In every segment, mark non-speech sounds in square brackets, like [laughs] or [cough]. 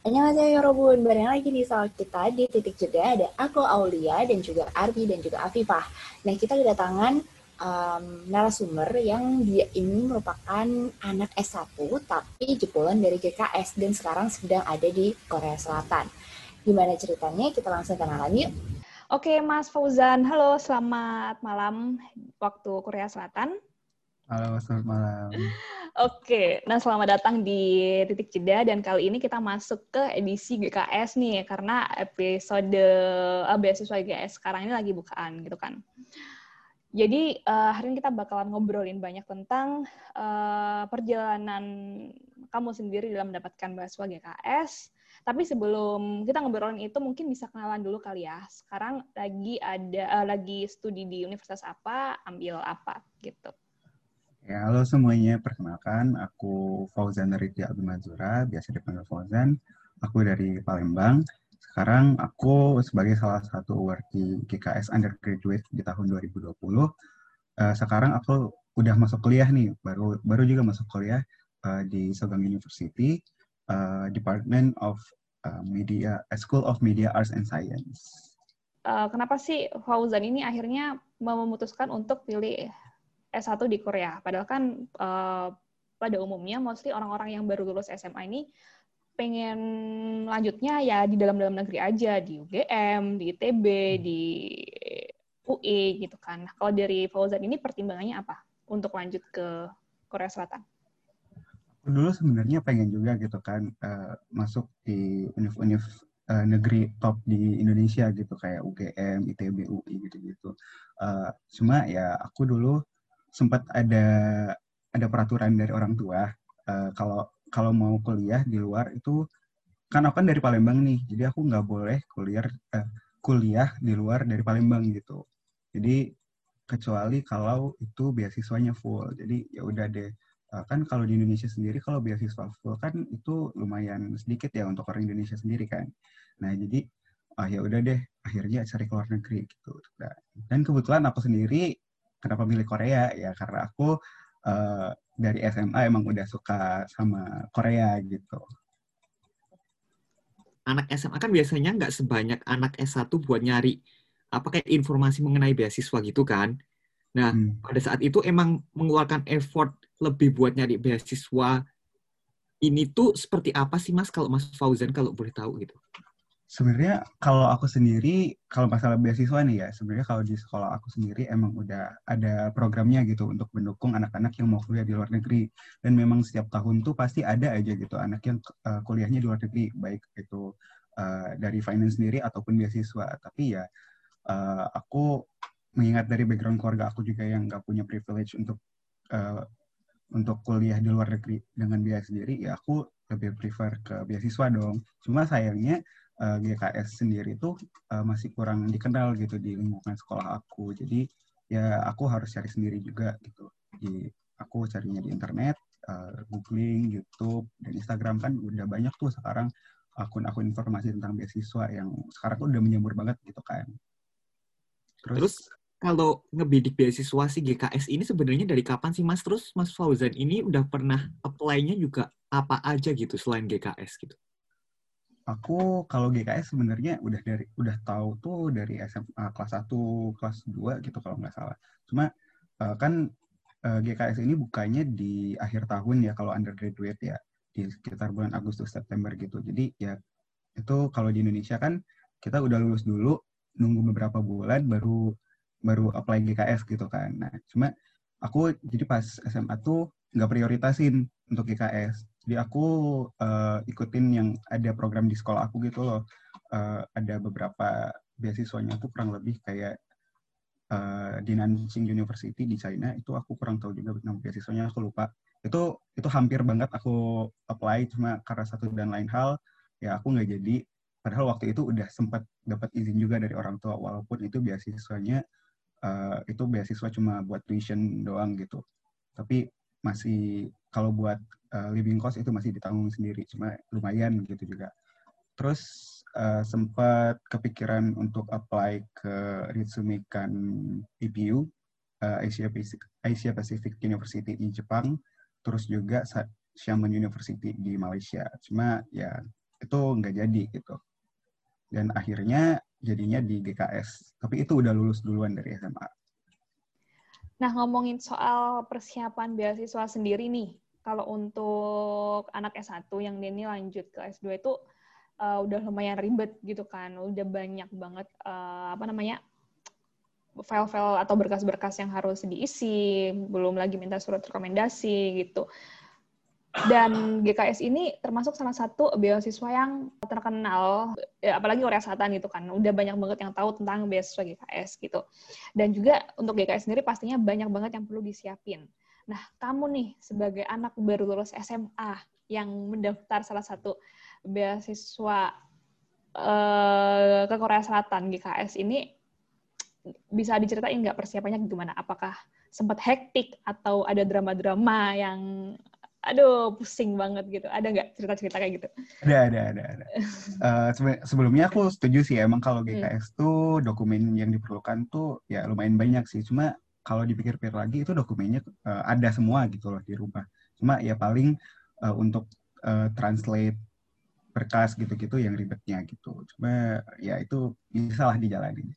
Annyeonghaseyo Yorobun, bareng lagi nih sama kita di titik jeda ada aku Aulia dan juga Arbi dan juga Afifah. Nah kita kedatangan um, narasumber yang dia ini merupakan anak S1 tapi jebolan dari GKS dan sekarang sedang ada di Korea Selatan. Gimana ceritanya? Kita langsung kenalan yuk. Oke, Mas Fauzan. Halo, selamat malam waktu Korea Selatan. Halo, selamat malam. Oke, nah selamat datang di Titik Jeda dan kali ini kita masuk ke edisi GKS nih karena episode uh, beasiswa GKS sekarang ini lagi bukaan gitu kan. Jadi uh, hari ini kita bakalan ngobrolin banyak tentang uh, perjalanan kamu sendiri dalam mendapatkan beasiswa GKS. Tapi sebelum kita ngobrolin itu mungkin bisa kenalan dulu kali ya. Sekarang lagi ada uh, lagi studi di universitas apa, ambil apa gitu. Ya, halo semuanya. Perkenalkan, aku Fauzan Ridya Abimazura, biasa dipanggil Fauzan. Aku dari Palembang. Sekarang aku sebagai salah satu awardee GKS Undergraduate di tahun 2020. Uh, eh, sekarang aku udah masuk kuliah nih, baru baru juga masuk kuliah uh, di Sogong University, uh, Department of uh, Media, School of Media Arts and Science. Uh, kenapa sih Fauzan ini akhirnya memutuskan untuk pilih S1 di Korea. Padahal kan uh, pada umumnya mostly orang-orang yang baru lulus SMA ini pengen lanjutnya ya di dalam-dalam negeri aja, di UGM, di ITB, di UI gitu kan. Nah, kalau dari Fauzan ini pertimbangannya apa untuk lanjut ke Korea Selatan? Dulu sebenarnya pengen juga gitu kan uh, masuk di univ-univ uh, negeri top di Indonesia gitu kayak UGM, ITB, UI gitu-gitu. Uh, cuma ya aku dulu sempat ada ada peraturan dari orang tua uh, kalau kalau mau kuliah di luar itu kan aku kan dari Palembang nih jadi aku nggak boleh kuliah uh, kuliah di luar dari Palembang gitu jadi kecuali kalau itu beasiswanya full jadi ya udah deh kan kalau di Indonesia sendiri kalau beasiswa full kan itu lumayan sedikit ya untuk orang Indonesia sendiri kan nah jadi ah ya udah deh akhirnya cari ke luar negeri gitu dan kebetulan aku sendiri kenapa milih Korea ya karena aku uh, dari SMA emang udah suka sama Korea gitu. Anak SMA kan biasanya nggak sebanyak anak S1 buat nyari apa kayak informasi mengenai beasiswa gitu kan. Nah, hmm. pada saat itu emang mengeluarkan effort lebih buat nyari beasiswa ini tuh seperti apa sih Mas kalau Mas Fauzan kalau boleh tahu gitu? Sebenarnya kalau aku sendiri, kalau masalah beasiswa nih ya, sebenarnya kalau di sekolah aku sendiri emang udah ada programnya gitu untuk mendukung anak-anak yang mau kuliah di luar negeri. Dan memang setiap tahun tuh pasti ada aja gitu anak yang uh, kuliahnya di luar negeri, baik itu uh, dari finance sendiri ataupun beasiswa. Tapi ya uh, aku mengingat dari background keluarga aku juga yang nggak punya privilege untuk uh, untuk kuliah di luar negeri dengan biaya sendiri, ya aku lebih prefer ke beasiswa dong. Cuma sayangnya uh, eh, GKS sendiri tuh uh, masih kurang dikenal gitu di lingkungan sekolah aku. Jadi ya aku harus cari sendiri juga gitu. Di aku carinya di internet, uh, googling, YouTube dan Instagram kan udah banyak tuh sekarang akun-akun informasi tentang beasiswa yang sekarang udah menyambur banget gitu kan. Terus, Terus kalau ngebidik beasiswa si GKS ini sebenarnya dari kapan sih Mas? Terus Mas Fauzan ini udah pernah apply-nya juga apa aja gitu selain GKS gitu? aku kalau GKS sebenarnya udah dari udah tahu tuh dari SMA kelas 1, kelas 2 gitu kalau nggak salah. Cuma uh, kan eh, GKS ini bukanya di akhir tahun ya kalau undergraduate ya di sekitar bulan Agustus September gitu. Jadi ya itu kalau di Indonesia kan kita udah lulus dulu nunggu beberapa bulan baru baru apply GKS gitu kan. Nah, cuma aku jadi pas SMA tuh nggak prioritasin untuk GKS jadi aku uh, ikutin yang ada program di sekolah aku gitu loh. Uh, ada beberapa beasiswanya tuh kurang lebih kayak uh, di Nanjing University di China itu aku kurang tahu juga nama beasiswanya aku lupa. Itu itu hampir banget aku apply cuma karena satu dan lain hal ya aku nggak jadi. Padahal waktu itu udah sempat dapat izin juga dari orang tua walaupun itu beasiswanya uh, itu beasiswa cuma buat tuition doang gitu tapi masih kalau buat uh, living cost itu masih ditanggung sendiri cuma lumayan gitu juga terus uh, sempat kepikiran untuk apply ke Ritsumikan IPU uh, Asia Pacific Asia Pacific University di Jepang, terus juga Xiamen University di Malaysia. Cuma ya itu nggak jadi gitu. Dan akhirnya jadinya di GKS. Tapi itu udah lulus duluan dari SMA. Nah, ngomongin soal persiapan beasiswa sendiri nih, kalau untuk anak S1 yang ini lanjut ke S2 itu uh, udah lumayan ribet gitu kan. Udah banyak banget uh, apa namanya? file-file atau berkas-berkas yang harus diisi, belum lagi minta surat rekomendasi gitu. Dan GKS ini termasuk salah satu beasiswa yang terkenal, ya, apalagi Korea Selatan gitu kan, udah banyak banget yang tahu tentang beasiswa GKS gitu. Dan juga untuk GKS sendiri pastinya banyak banget yang perlu disiapin. Nah, kamu nih sebagai anak baru lulus SMA yang mendaftar salah satu beasiswa uh, ke Korea Selatan GKS ini bisa diceritain nggak persiapannya gimana? Apakah sempat hektik atau ada drama-drama yang aduh pusing banget gitu. Ada nggak cerita-cerita kayak gitu? Ada, ada, ada. ada. [laughs] uh, sebelumnya aku setuju sih emang kalau GKS hmm. tuh dokumen yang diperlukan tuh ya lumayan banyak sih. Cuma kalau dipikir-pikir lagi itu dokumennya uh, ada semua gitu loh di rumah. Cuma ya paling uh, untuk uh, translate berkas gitu-gitu yang ribetnya gitu. Cuma ya itu bisa lah dijalanin.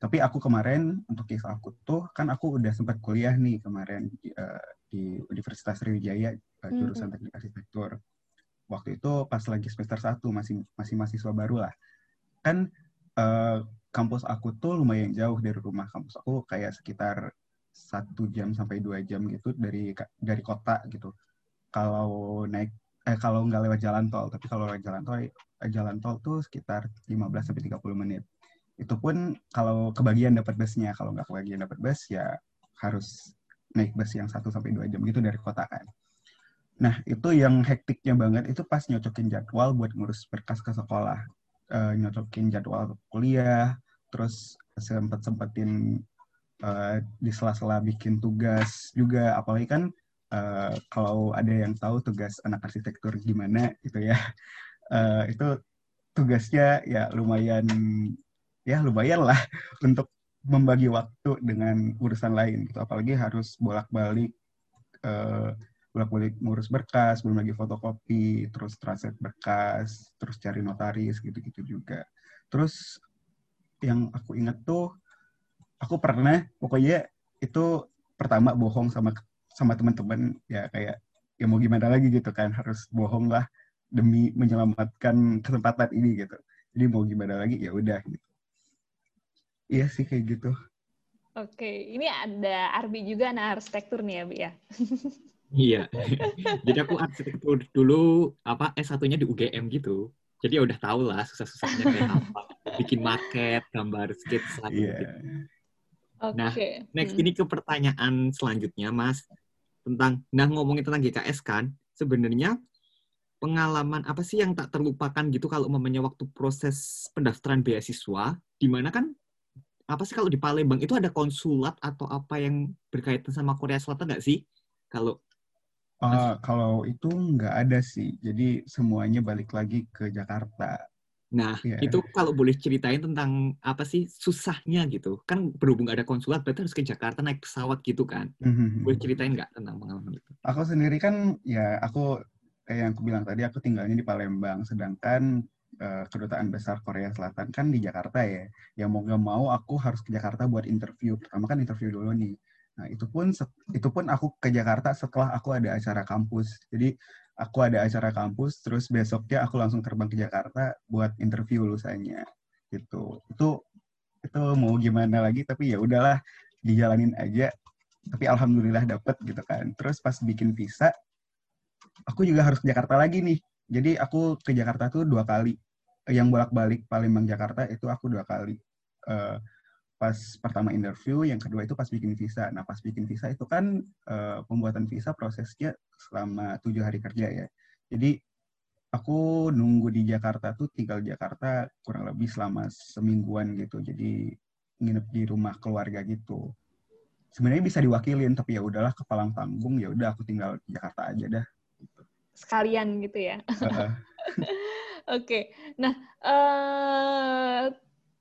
Tapi aku kemarin untuk kisah aku tuh kan aku udah sempat kuliah nih kemarin uh, di Universitas Sriwijaya uh, jurusan hmm. teknik arsitektur. Waktu itu pas lagi semester 1 masih masih mahasiswa baru lah. Kan uh, kampus aku tuh lumayan jauh dari rumah. Kampus aku kayak sekitar satu jam sampai dua jam gitu dari dari kota gitu. Kalau naik eh kalau nggak lewat jalan tol, tapi kalau lewat jalan tol jalan tol tuh sekitar 15 sampai 30 menit itu pun kalau kebagian dapat busnya kalau nggak kebagian dapat bus ya harus naik bus yang satu sampai dua jam gitu dari kota kan. Nah itu yang hektiknya banget itu pas nyocokin jadwal buat ngurus berkas ke sekolah. E, nyocokin jadwal kuliah terus sempet sempetin e, di sela-sela bikin tugas juga. Apalagi kan e, kalau ada yang tahu tugas anak arsitektur gimana gitu ya. E, itu tugasnya ya lumayan ya lumayan lah [laughs] untuk membagi waktu dengan urusan lain gitu. Apalagi harus bolak-balik uh, bolak-balik ngurus berkas belum lagi fotokopi terus translate berkas terus cari notaris gitu-gitu juga. Terus yang aku ingat tuh aku pernah pokoknya itu pertama bohong sama sama teman-teman ya kayak ya mau gimana lagi gitu kan harus bohong lah demi menyelamatkan kesempatan ini gitu. Jadi mau gimana lagi ya udah gitu Iya sih kayak gitu. Oke, ini ada Arbi juga anak arsitektur nih ya, Bi ya. iya. [laughs] Jadi aku arsitektur dulu apa S1-nya di UGM gitu. Jadi ya udah tau lah susah-susahnya kayak apa. [laughs] Bikin market, gambar sketch yeah. gitu. Okay. Nah, next hmm. ini ke pertanyaan selanjutnya, Mas. Tentang, nah ngomongin tentang GKS kan, sebenarnya pengalaman apa sih yang tak terlupakan gitu kalau memangnya waktu proses pendaftaran beasiswa, di mana kan apa sih kalau di Palembang itu ada konsulat atau apa yang berkaitan sama Korea Selatan nggak sih? Kalau uh, kalau itu nggak ada sih. Jadi semuanya balik lagi ke Jakarta. Nah, yeah. itu kalau boleh ceritain tentang apa sih susahnya gitu. Kan berhubung ada konsulat, berarti harus ke Jakarta naik pesawat gitu kan. Mm-hmm. Boleh ceritain nggak tentang pengalaman itu? Aku sendiri kan, ya aku kayak yang aku bilang tadi, aku tinggalnya di Palembang. Sedangkan uh, kedutaan besar Korea Selatan kan di Jakarta ya. Ya mau gak mau aku harus ke Jakarta buat interview. Pertama kan interview dulu nih. Nah itu pun itu pun aku ke Jakarta setelah aku ada acara kampus. Jadi aku ada acara kampus, terus besoknya aku langsung terbang ke Jakarta buat interview lulusannya. Gitu. Itu itu mau gimana lagi tapi ya udahlah dijalanin aja. Tapi alhamdulillah dapet gitu kan. Terus pas bikin visa, aku juga harus ke Jakarta lagi nih. Jadi aku ke Jakarta tuh dua kali yang bolak-balik Palembang Jakarta itu aku dua kali. Uh, pas pertama interview, yang kedua itu pas bikin visa. Nah, pas bikin visa itu kan uh, pembuatan visa prosesnya selama tujuh hari kerja ya. Jadi aku nunggu di Jakarta tuh tinggal Jakarta kurang lebih selama semingguan gitu. Jadi nginep di rumah keluarga gitu. Sebenarnya bisa diwakilin, tapi ya udahlah kepalang tanggung, ya udah aku tinggal di Jakarta aja dah. Sekalian gitu ya. [laughs] Oke, okay. nah uh,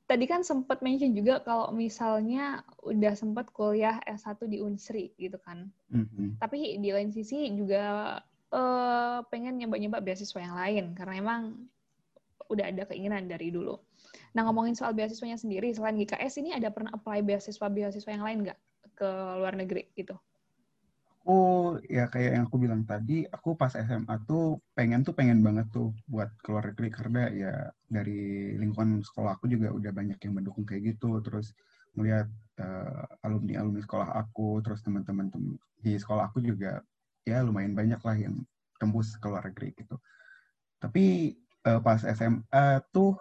tadi kan sempat mention juga kalau misalnya udah sempat kuliah S1 di Unsri gitu kan. Mm-hmm. Tapi di lain sisi juga uh, pengen nyoba-nyoba beasiswa yang lain karena emang udah ada keinginan dari dulu. Nah ngomongin soal beasiswanya sendiri, selain GKS ini ada pernah apply beasiswa-beasiswa yang lain nggak ke luar negeri gitu? Aku ya kayak yang aku bilang tadi, aku pas SMA tuh pengen tuh pengen banget tuh buat keluar negeri karena ya dari lingkungan sekolah aku juga udah banyak yang mendukung kayak gitu. Terus melihat uh, eh, alumni alumni sekolah aku, terus teman-teman di sekolah aku juga ya lumayan banyak lah yang tembus ke luar negeri gitu. Tapi uh, pas SMA tuh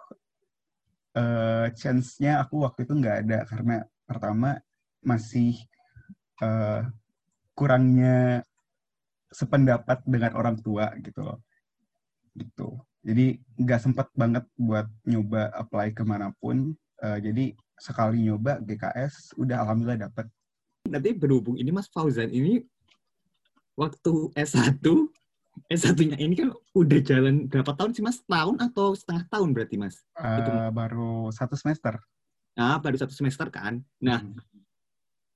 uh, chance-nya aku waktu itu nggak ada karena pertama masih uh, kurangnya sependapat dengan orang tua gitu loh gitu jadi nggak sempat banget buat nyoba apply ke mana pun uh, jadi sekali nyoba GKS udah alhamdulillah dapet nanti berhubung ini Mas Fauzan ini waktu S1 S1-nya ini kan udah jalan berapa tahun sih Mas? Tahun atau setengah tahun berarti Mas? Uh, itu baru satu semester. Nah, baru satu semester kan. Nah, hmm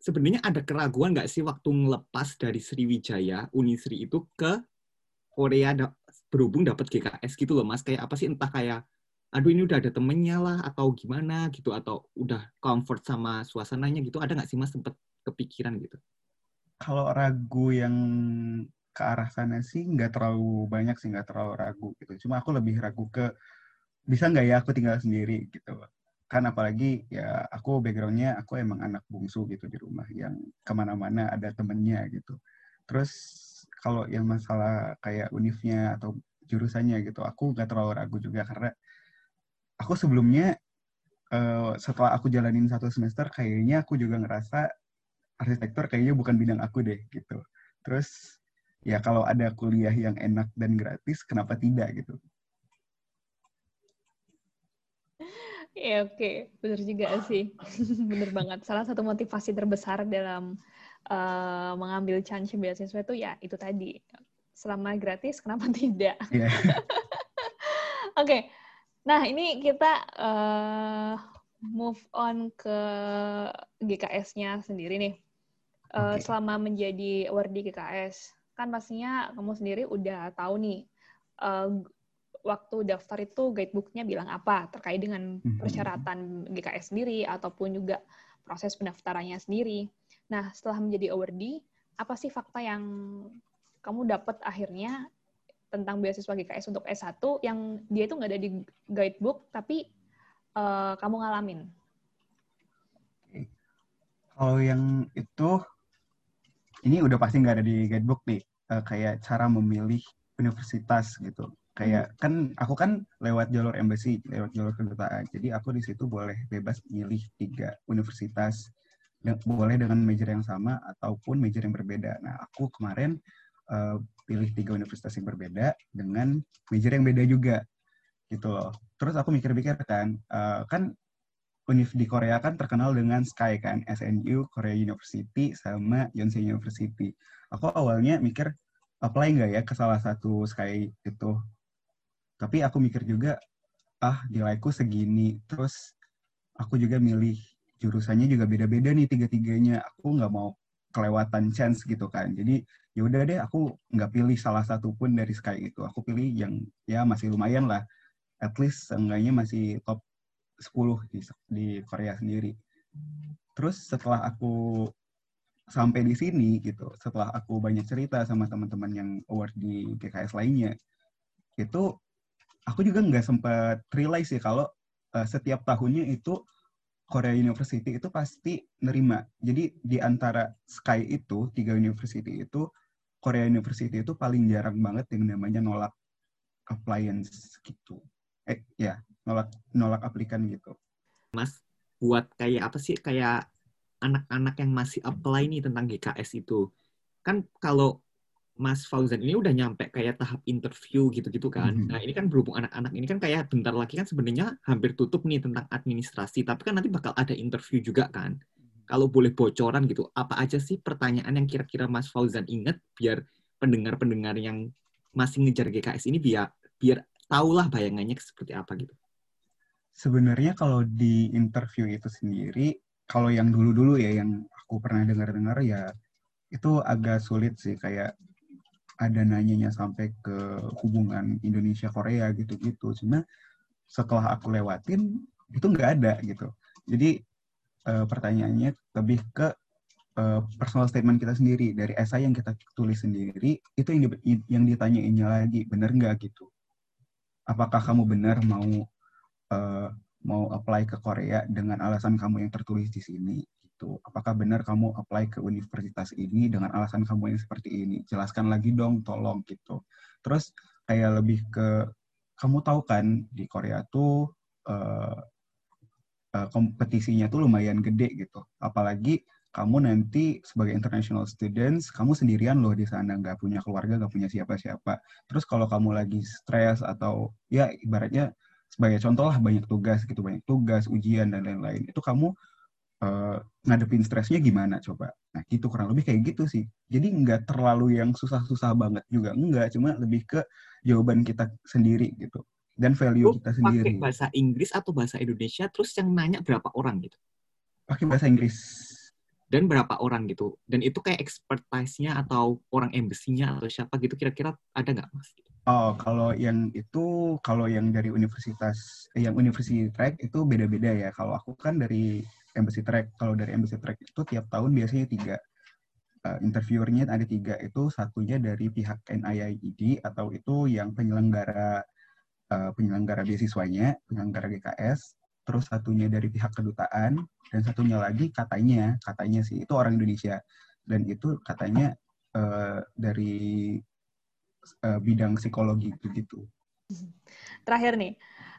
sebenarnya ada keraguan nggak sih waktu ngelepas dari Sriwijaya Unisri itu ke Korea berhubung dapat GKS gitu loh mas? Kayak apa sih? Entah kayak aduh ini udah ada temennya lah atau gimana gitu atau udah comfort sama suasananya gitu. Ada nggak sih mas sempet kepikiran gitu? Kalau ragu yang ke arah sana sih nggak terlalu banyak sih nggak terlalu ragu gitu. Cuma aku lebih ragu ke bisa nggak ya aku tinggal sendiri? gitu kan apalagi ya aku backgroundnya aku emang anak bungsu gitu di rumah yang ke mana-mana ada temennya gitu. Terus kalau yang masalah kayak unifnya atau jurusannya gitu aku nggak terlalu ragu juga karena aku sebelumnya uh, setelah aku jalanin satu semester kayaknya aku juga ngerasa arsitektur kayaknya bukan bidang aku deh gitu. Terus ya kalau ada kuliah yang enak dan gratis kenapa tidak gitu Ya oke, okay. bener juga sih, [laughs] bener banget. Salah satu motivasi terbesar dalam uh, mengambil chance beasiswa itu ya itu tadi, selama gratis kenapa [laughs] tidak? Yeah. [laughs] oke, okay. nah ini kita uh, move on ke GKS-nya sendiri nih. Uh, okay. Selama menjadi award di GKS, kan pastinya kamu sendiri udah tahu nih uh, waktu daftar itu guidebooknya bilang apa terkait dengan mhm. persyaratan GKS sendiri ataupun juga proses pendaftarannya sendiri. Nah, setelah menjadi awardee, apa sih fakta yang kamu dapat akhirnya tentang beasiswa GKS untuk S1 yang dia itu nggak ada di guidebook, tapi uh, kamu ngalamin? Kalau yang itu, ini udah pasti nggak ada di guidebook nih, uh, kayak cara memilih universitas gitu kayak kan aku kan lewat jalur embassy lewat jalur kedutaan. Jadi aku di situ boleh bebas milih tiga universitas dan boleh dengan major yang sama ataupun major yang berbeda. Nah aku kemarin uh, pilih tiga universitas yang berbeda dengan major yang beda juga gitu loh. Terus aku mikir-mikir kan uh, kan univ di Korea kan terkenal dengan SKY kan SNU Korea University sama Yonsei University. Aku awalnya mikir apply nggak ya ke salah satu SKY itu tapi aku mikir juga ah nilaiku segini. Terus aku juga milih jurusannya juga beda-beda nih tiga-tiganya. Aku nggak mau kelewatan chance gitu kan. Jadi ya udah deh aku nggak pilih salah satu pun dari Sky itu. Aku pilih yang ya masih lumayan lah. At least seenggaknya masih top 10 di, di Korea sendiri. Terus setelah aku sampai di sini gitu setelah aku banyak cerita sama teman-teman yang award di GKS lainnya itu aku juga nggak sempat realize sih kalau uh, setiap tahunnya itu Korea University itu pasti nerima. Jadi di antara Sky itu, tiga university itu, Korea University itu paling jarang banget yang namanya nolak appliance gitu. Eh, ya, nolak nolak aplikan gitu. Mas, buat kayak apa sih kayak anak-anak yang masih apply nih tentang GKS itu. Kan kalau Mas Fauzan ini udah nyampe kayak tahap interview gitu-gitu kan. Mm-hmm. Nah ini kan berhubung anak-anak ini kan kayak bentar lagi kan sebenarnya hampir tutup nih tentang administrasi. Tapi kan nanti bakal ada interview juga kan. Mm-hmm. Kalau boleh bocoran gitu, apa aja sih pertanyaan yang kira-kira Mas Fauzan inget biar pendengar-pendengar yang masih ngejar GKS ini biar biar tahulah bayangannya seperti apa gitu. sebenarnya kalau di interview itu sendiri, kalau yang dulu-dulu ya yang aku pernah dengar-dengar ya itu agak sulit sih kayak ada nanyanya sampai ke hubungan Indonesia Korea gitu-gitu. Cuma setelah aku lewatin itu nggak ada gitu. Jadi uh, pertanyaannya lebih ke uh, personal statement kita sendiri dari esai yang kita tulis sendiri itu yang di, yang ditanyainnya lagi benar nggak gitu. Apakah kamu benar mau uh, mau apply ke Korea dengan alasan kamu yang tertulis di sini gitu. Apakah benar kamu apply ke universitas ini dengan alasan kamu yang seperti ini? Jelaskan lagi dong, tolong gitu. Terus kayak lebih ke kamu tahu kan di Korea tuh uh, uh, kompetisinya tuh lumayan gede gitu. Apalagi kamu nanti sebagai international students, kamu sendirian loh di sana, nggak punya keluarga, nggak punya siapa-siapa. Terus kalau kamu lagi stres atau ya ibaratnya sebagai contoh lah banyak tugas gitu banyak tugas ujian dan lain-lain itu kamu uh, ngadepin stresnya gimana coba? Nah gitu kurang lebih kayak gitu sih. Jadi nggak terlalu yang susah-susah banget juga enggak cuma lebih ke jawaban kita sendiri gitu dan value Lu kita sendiri. pakai bahasa Inggris atau bahasa Indonesia terus yang nanya berapa orang gitu? Pakai bahasa Inggris. Dan berapa orang gitu? Dan itu kayak expertise-nya atau orang embassy-nya atau siapa gitu kira-kira ada nggak mas? Oh, kalau yang itu, kalau yang dari universitas, eh, yang university track itu beda-beda ya. Kalau aku kan dari embassy track. Kalau dari embassy track itu tiap tahun biasanya tiga. Uh, interviewernya ada tiga. Itu satunya dari pihak NIIED atau itu yang penyelenggara uh, penyelenggara beasiswanya, penyelenggara GKS. Terus satunya dari pihak kedutaan dan satunya lagi katanya, katanya sih itu orang Indonesia dan itu katanya uh, dari uh, bidang psikologi gitu. Terakhir nih,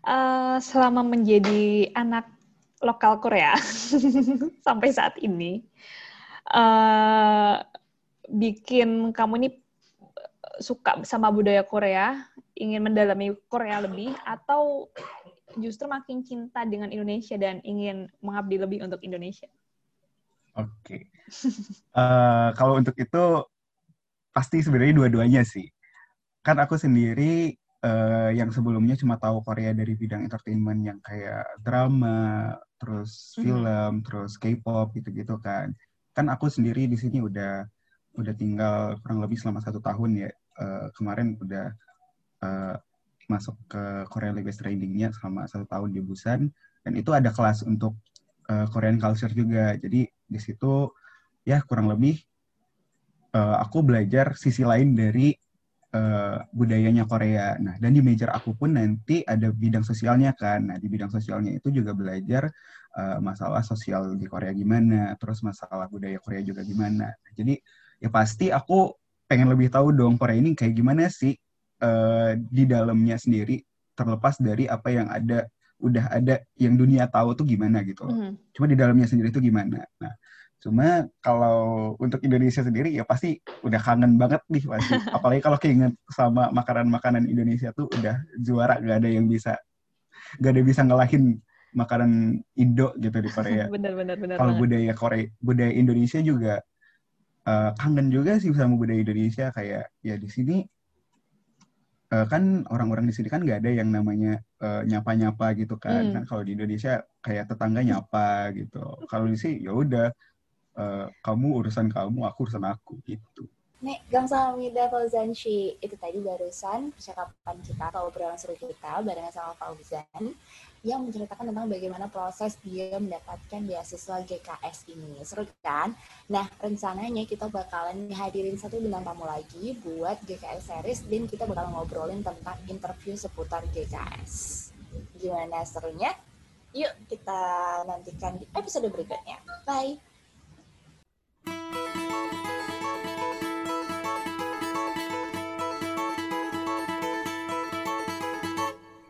uh, selama menjadi anak lokal Korea [laughs] sampai saat ini, uh, bikin kamu ini suka sama budaya Korea, ingin mendalami Korea lebih, atau justru makin cinta dengan Indonesia dan ingin mengabdi lebih untuk Indonesia? Oke, okay. uh, kalau untuk itu pasti sebenarnya dua-duanya sih kan aku sendiri uh, yang sebelumnya cuma tahu Korea dari bidang entertainment yang kayak drama, terus film, mm. terus K-pop gitu-gitu kan. Kan aku sendiri di sini udah udah tinggal kurang lebih selama satu tahun ya. Uh, kemarin udah uh, masuk ke Korea Language Trainingnya selama satu tahun di Busan dan itu ada kelas untuk uh, Korean culture juga. Jadi di situ ya kurang lebih uh, aku belajar sisi lain dari uh, budayanya Korea. Nah, dan di major aku pun nanti ada bidang sosialnya kan. Nah, di bidang sosialnya itu juga belajar uh, masalah sosial di Korea gimana, terus masalah budaya Korea juga gimana. Nah, jadi ya pasti aku pengen lebih tahu dong Korea ini kayak gimana sih uh, di dalamnya sendiri terlepas dari apa yang ada udah ada yang dunia tahu tuh gimana gitu. Mm. Cuma di dalamnya sendiri tuh gimana. Nah, Cuma kalau untuk Indonesia sendiri ya pasti udah kangen banget nih pasti. [laughs] Apalagi kalau keinget sama makanan-makanan Indonesia tuh udah juara gak ada yang bisa gak ada bisa ngelahin makanan Indo gitu di Korea. [laughs] bener bener bener. Kalau budaya Korea, budaya Indonesia juga uh, kangen juga sih sama budaya Indonesia kayak ya di sini uh, kan orang-orang di sini kan nggak ada yang namanya uh, nyapa-nyapa gitu kan. Hmm. Kan kalau di Indonesia kayak tetangga nyapa gitu. Kalau di sini ya udah uh, kamu urusan kamu, aku urusan aku gitu. Nek, Mida Fauzanshi, itu tadi barusan percakapan kita atau obrolan seru kita barengan sama Fauzan yang menceritakan tentang bagaimana proses dia mendapatkan beasiswa GKS ini. Seru kan? Nah, rencananya kita bakalan hadirin satu bintang tamu lagi buat GKS series dan kita bakal ngobrolin tentang interview seputar GKS. Gimana serunya? Yuk kita nantikan di episode berikutnya. Bye! Thank you.